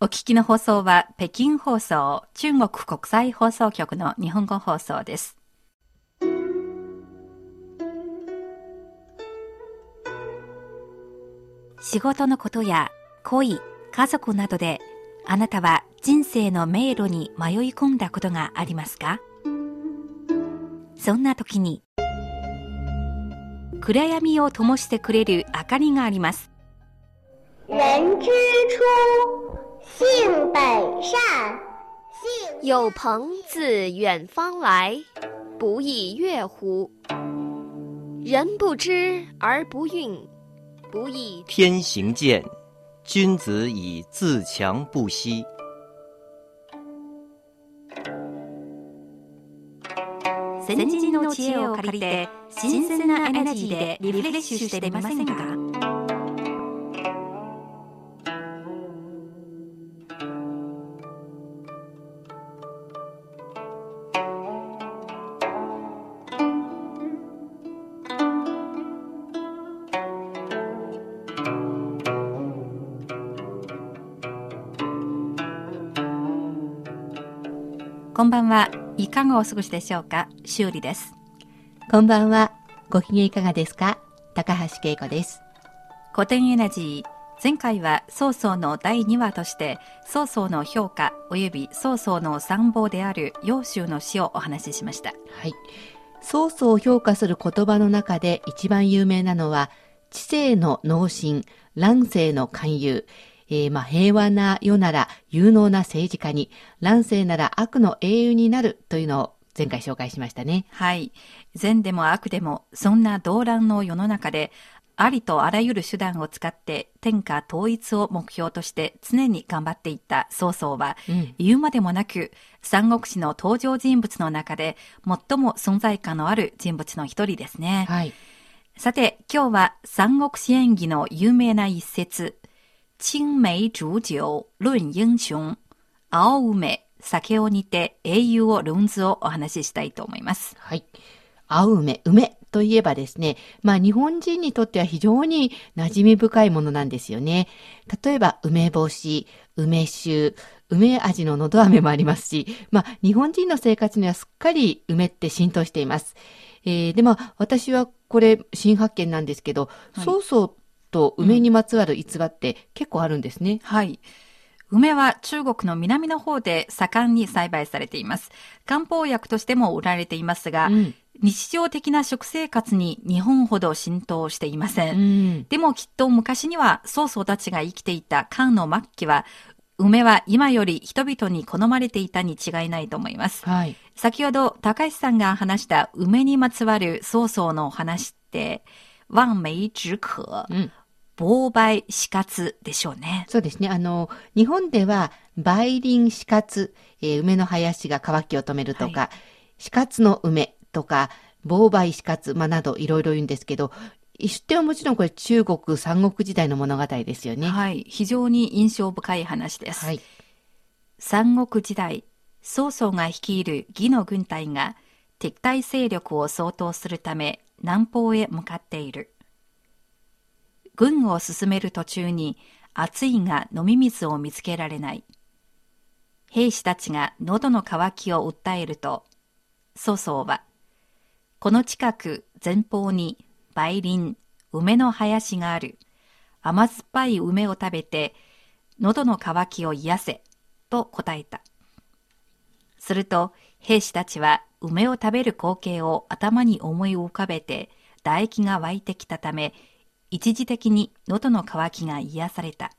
お聞きの放送は北京放送、中国国際放送局の日本語放送です。仕事のことや恋、家族などであなたは人生の迷路に迷い込んだことがありますか？そんな時に暗闇を灯してくれる明かりがあります。性本善。有朋自远方来，不亦乐乎？人不知而不愠，不亦天行健，君子以自强不息。先人の知恵を借りて新鮮なエネルギーでリフレッシュしてみませんか こんばんは。いかがお過ごしでしょうか？修理です。こんばんは。ご機嫌いかがですか？高橋恵子です。古典エナジー。前回は曹操の第2話として曹操の評価及び曹操の参謀である揚州の詩をお話ししました。はい。曹操を評価する言葉の中で一番有名なのは知性の脳神、乱世の勧誘、えー、まあ、平和な世なら有能な政治家に、乱世なら悪の英雄になるというのを前回紹介しましたね。はい。善でも悪でも、そんな動乱の世の中で、ありとあらゆる手段を使って天下統一を目標として常に頑張っていった曹操は、うん、言うまでもなく三国志の登場人物の中で最も存在感のある人物の一人ですね。はい、さて今日は三国志演義の有名な一節青梅煮酒論英雄。青梅、酒を煮て英雄を論図をお話ししたいと思います。はい。青梅、梅といえばですね、まあ日本人にとっては非常に馴染み深いものなんですよね。例えば梅干し、梅酒、梅味ののど飴もありますし、まあ日本人の生活にはすっかり梅って浸透しています。えー、で、まあ私はこれ新発見なんですけど、はい、曹操と梅にまつわる逸話って結構あるんですね。うん、はい。梅は中国の南の方で盛んに栽培されています。漢方薬としても売られていますが、うん、日常的な食生活に日本ほど浸透していません。うん、でもきっと昔には曹操たちが生きていた漢の末期は、梅は今より人々に好まれていたに違いないと思います。はい、先ほど高橋さんが話した梅にまつわる曹操の話って、望梅止渴、うん、妨害死活でしょうね。そうですね。あの、日本では、梅林死活、えー、梅の林が乾きを止めるとか、はい、死活の梅とか、妨害死活、まあ、などいろいろ言うんですけど、一点はもちろんこれ中国三国時代の物語ですよね。はい。非常に印象深い話です。はい。三国時代、曹操が率いる義の軍隊が敵対勢力を相当するため南方へ向かっている。軍を進める途中に暑いが飲み水を見つけられない。兵士たちが喉の渇きを訴えると、曹操は、この近く前方に梅林、梅の林がある。甘酸っぱい梅を食べて、喉の渇きを癒せ、と答えた。すると、兵士たちは梅を食べる光景を頭に思い浮かべて、唾液が湧いてきたため、一時的に喉の渇きが癒された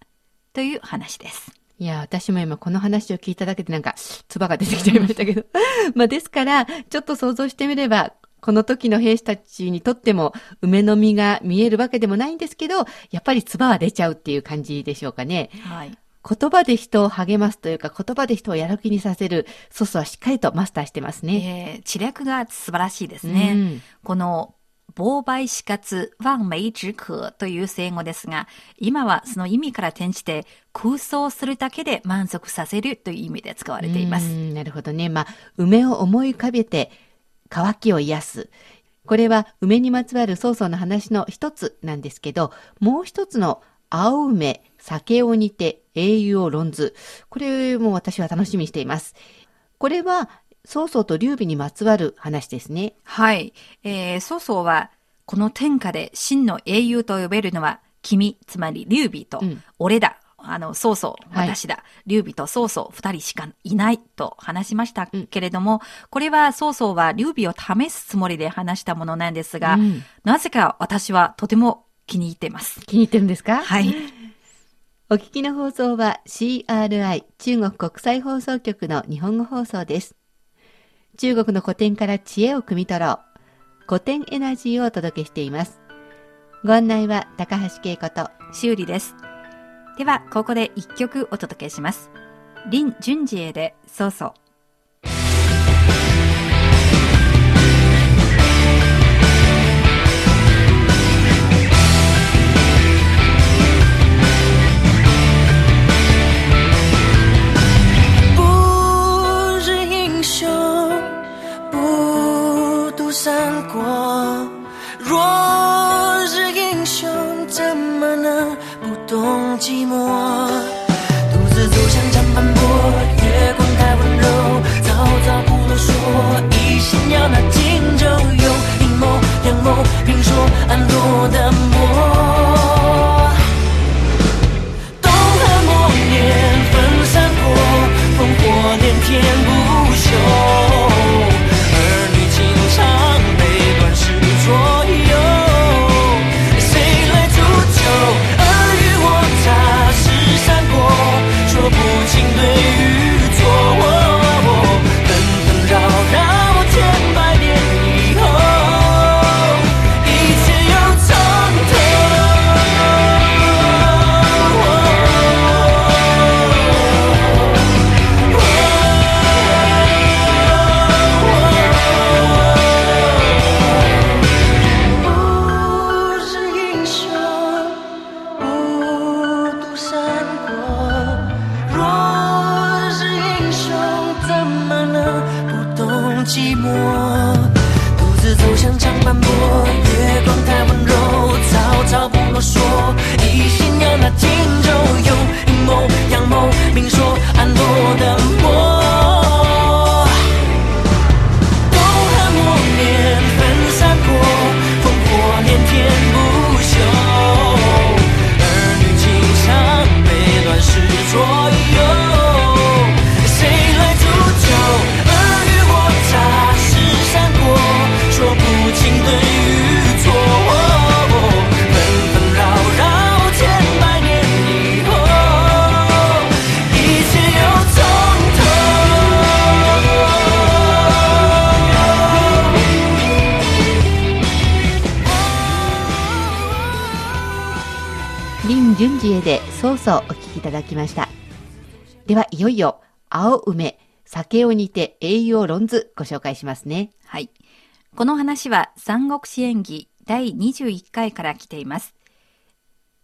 という話です。いや、私も今この話を聞いただけでなんか、唾が出てきちゃいましたけど。まあですから、ちょっと想像してみれば、この時の兵士たちにとっても梅の実が見えるわけでもないんですけど、やっぱり唾は出ちゃうっていう感じでしょうかね。はい。言葉で人を励ますというか、言葉で人をやる気にさせるソスはしっかりとマスターしてますね。えー、知略が素晴らしいですね。うん、この妨害死活、望梅止渴という生語ですが、今はその意味から転じて空想するだけで満足させるという意味で使われています。なるほどね。まあ、梅を思い浮かべて渇きを癒す。これは梅にまつわる曹操の話の一つなんですけど、もう一つの青梅、酒を煮て英雄を論ず。これも私は楽しみにしています。これは、曹操と劉備にまつわる話ですね。はい。えー、曹操は、この天下で真の英雄と呼べるのは、君、つまり劉備と、うん俺だ。あの、曹操、はい私だ。劉備と曹操、二人しかいないと話しましたけれども、これは曹操は劉備を試すつもりで話したものなんですが、うんなぜか私はとても気に入っています。気に入ってるんですか？はい。お聞きの放送は CRI 中国国際放送局の日本語放送です。中国の古典から知恵を汲み取ろう。古典エナジーをお届けしています。ご案内は高橋恵子と修理です。では、ここで一曲お届けします。林順次へで、そうそう不读三国，若是英雄，怎么能不懂寂寞？独自走向长坂坡，月光太温柔，曹操不啰嗦，一心要拿荆州，用阴谋阳谋，评说暗落的林順次へで曹操お聞きいただきました。では、いよいよ、青梅、酒を煮て栄養論図ご紹介しますね。はい。この話は三国志演義第21回から来ています。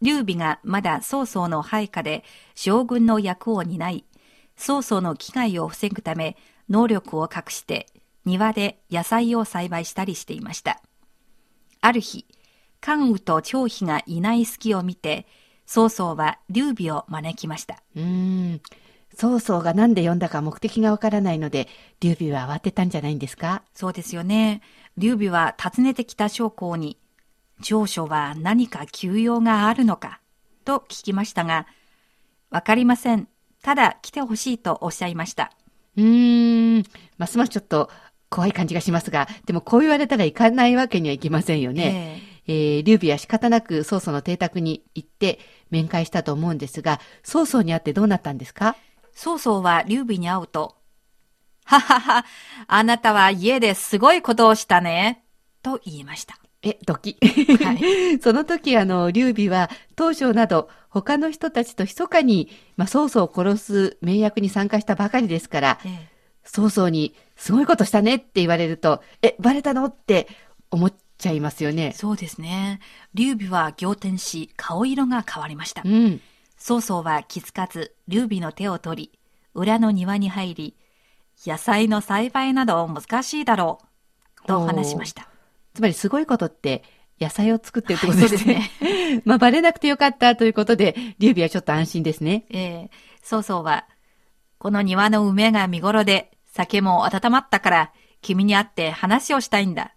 劉備がまだ曹操の配下で将軍の役を担い、曹操の危害を防ぐため能力を隠して庭で野菜を栽培したりしていました。ある日、関羽と張飛がいない隙を見て、曹操は劉備を招きました。うーん。曹操が何で呼んだか目的がわからないので、劉備は慌てたんじゃないんですか？そうですよね。劉備は訪ねてきた将校に、長所は何か急用があるのかと聞きましたが、わかりません。ただ来てほしいとおっしゃいました。うーん。ますますちょっと怖い感じがしますが、でもこう言われたら行かないわけにはいきませんよね。えー劉備は仕方なく曹操の邸宅に行って面会したと思うんですが、曹操に会ってどうなったんですか？曹操は劉備に会うと、ははは、あなたは家ですごいことをしたね、と言いました。え、ドキ。はい その時、あの、劉備は、東証など、他の人たちと密かに、まあ、曹操を殺す名役に参加したばかりですから、ええ曹操に、すごいことしたねって言われると、え、バレたの？って思っちゃいますよね。そうですね。劉備は仰天し、顔色が変わりましたう。ん。曹操は気づかず、劉備の手を取り、裏の庭に入り、野菜の栽培など難しいだろう、と話しました。つまり、すごいことって、野菜を作ってるってことですね。はい、ねまあ、バレなくてよかったということで、劉備はちょっと安心ですね。ええー、曹操は、この庭の梅が見頃で、酒も温まったから、君に会って話をしたいんだ。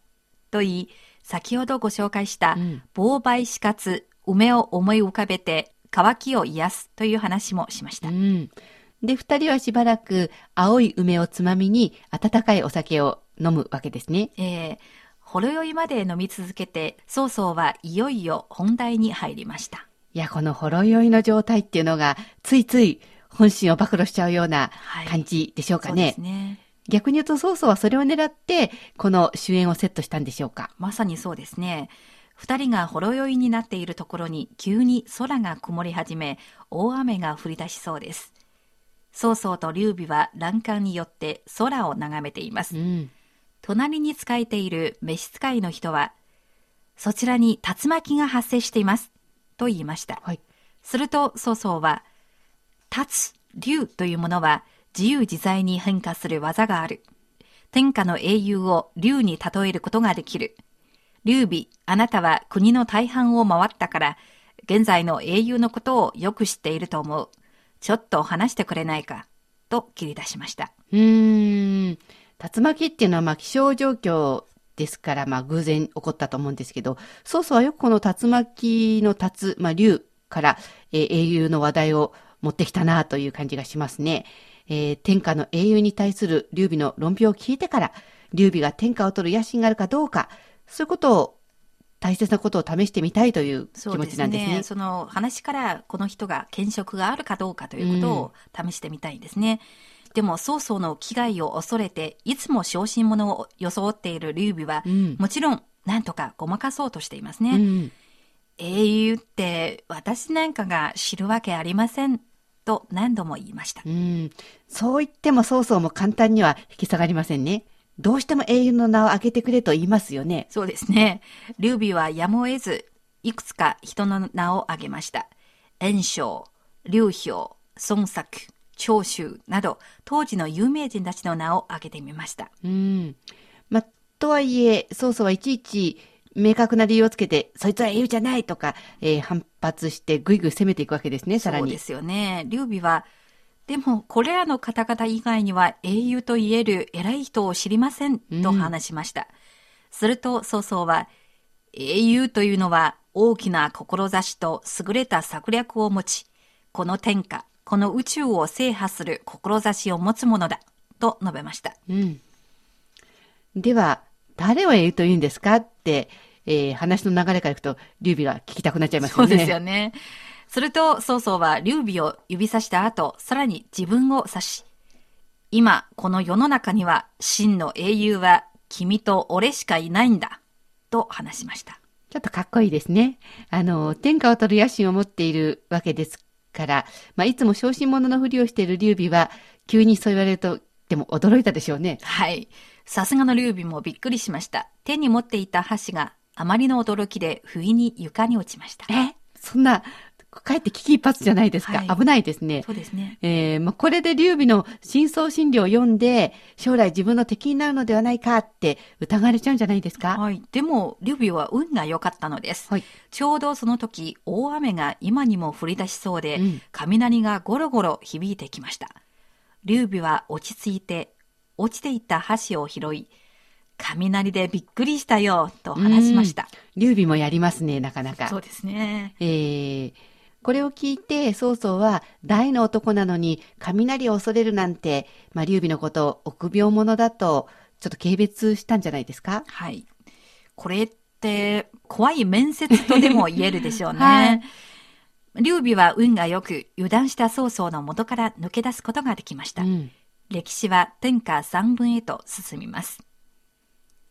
と言い、先ほどご紹介した、棒梅死活、梅を思い浮かべて、乾きを癒すという話もしました。うんで、二人はしばらく青い梅をつまみに温かいお酒を飲むわけですね。ええー、ほろ酔いまで飲み続けて、曹操はいよいよ本題に入りました。いや、このほろ酔いの状態っていうのが、ついつい本心を暴露しちゃうような感じでしょうかね。はい、そうですね。逆に言うと曹操はそれを狙って、この主演をセットしたんでしょうか？まさにそうですね。二人がほろ酔いになっているところに急に空が曇り始め、大雨が降り出しそうです。曹操と劉備は欄干によって空を眺めています。うん、隣に仕えている召使いの人は、そちらに竜巻が発生しています。と言いました。はい、すると曹操は、立つ、竜というものは自由自在に変化する技がある。天下の英雄を竜に例えることができる。劉備、あなたは国の大半を回ったから、現在の英雄のことをよく知っていると思う。ちょっと話してくれないか、と切り出しました。うん。竜巻っていうのはまあ気象状況ですから、まあ偶然起こったと思うんですけど、曹操はよくこの竜巻の竜、まあ竜から、えー、英雄の話題を持ってきたなという感じがしますね。えー、天下の英雄に対する劉備の論評を聞いてから、劉備が天下を取る野心があるかどうか、そういうことを大切なことを試してみたいという気持ちなんですね。そねその話からこの人が見職があるかどうかということを試してみたいんですね。うん、でも曹操の危害を恐れていつも小心者を装っている劉備は、うん、もちろん何とかごまかそうとしていますね。うん、英雄って私なんかが知るわけありませんと何度も言いました。うん、そう言っても曹操も簡単には引き下がりませんね。どうしても英雄の名を挙げてくれと言いますよね。そうですね。劉備はやむを得ず、いくつか人の名を挙げました。袁紹、劉氷、孫作、長州など、当時の有名人たちの名を挙げてみました。うん。まとはいえ、曹操はいちいち明確な理由をつけて、そいつは英雄じゃないとか、えー、反発してぐいぐい攻めていくわけですね、さらに。そうですよね。劉備は、でも、これらの方々以外には英雄と言える偉い人を知りません、と話しました。うん、すると、曹操は、英雄というのは大きな志と優れた策略を持ち、この天下、この宇宙を制覇する志を持つものだ、と述べました。うん、では、誰を英雄と言うんですかって、えー、話の流れからいくと、劉備は聞きたくなっちゃいますよね。そうですよね。すると、曹操は劉備を指さした後、さらに自分を指し、今、この世の中には真の英雄は君と俺しかいないんだ、と話しました。ちょっとかっこいいですね。あの、天下を取る野心を持っているわけですから、まあ、いつも小心者のふりをしている劉備は、急にそう言われると、でも驚いたでしょうね。はい。さすがの劉備もびっくりしました。手に持っていた箸があまりの驚きで不意に床に落ちました。えそんな、かえって危機一髪じゃないですか。はい、危ないですね。そうですね。えー、まあ、これで劉備の真相心理を読んで、将来自分の敵になるのではないかって疑われちゃうんじゃないですか？はい。でも、劉備は運が良かったのです。はい。ちょうどその時、大雨が今にも降り出しそうで、うん、雷がゴロゴロ響いてきました。劉備は落ち着いて、落ちていった箸を拾い、雷でびっくりしたよ、と話しました。劉備もやりますね、なかなか。そうですね。えー、これを聞いて、曹操は大の男なのに雷を恐れるなんて、まあ、劉備のことを臆病者だと、ちょっと軽蔑したんじゃないですか？はい。これって、怖い面接とでも言えるでしょうね。はい、劉備は運が良く、油断した曹操の元から抜け出すことができました。うん、歴史は天下三分へと進みます。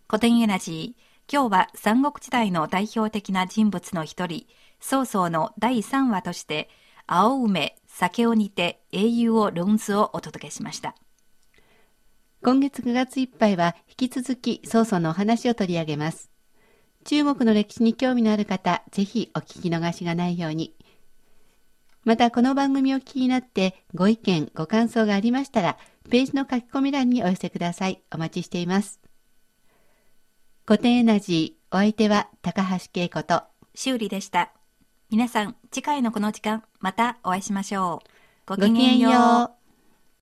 古典エナジー、今日は三国時代の代表的な人物の一人、曹操の第3話として、青梅、酒を煮て英雄を論図をお届けしました。今月9月いっぱいは引き続き曹操のお話を取り上げます。中国の歴史に興味のある方、ぜひお聞き逃しがないように。またこの番組を聞きになってご意見、ご感想がありましたら、ページの書き込み欄にお寄せください。お待ちしています。固定エナジー、お相手は高橋恵子と修理でした。皆さん、次回のこの時間、またお会いしましょう。ごきげんよう。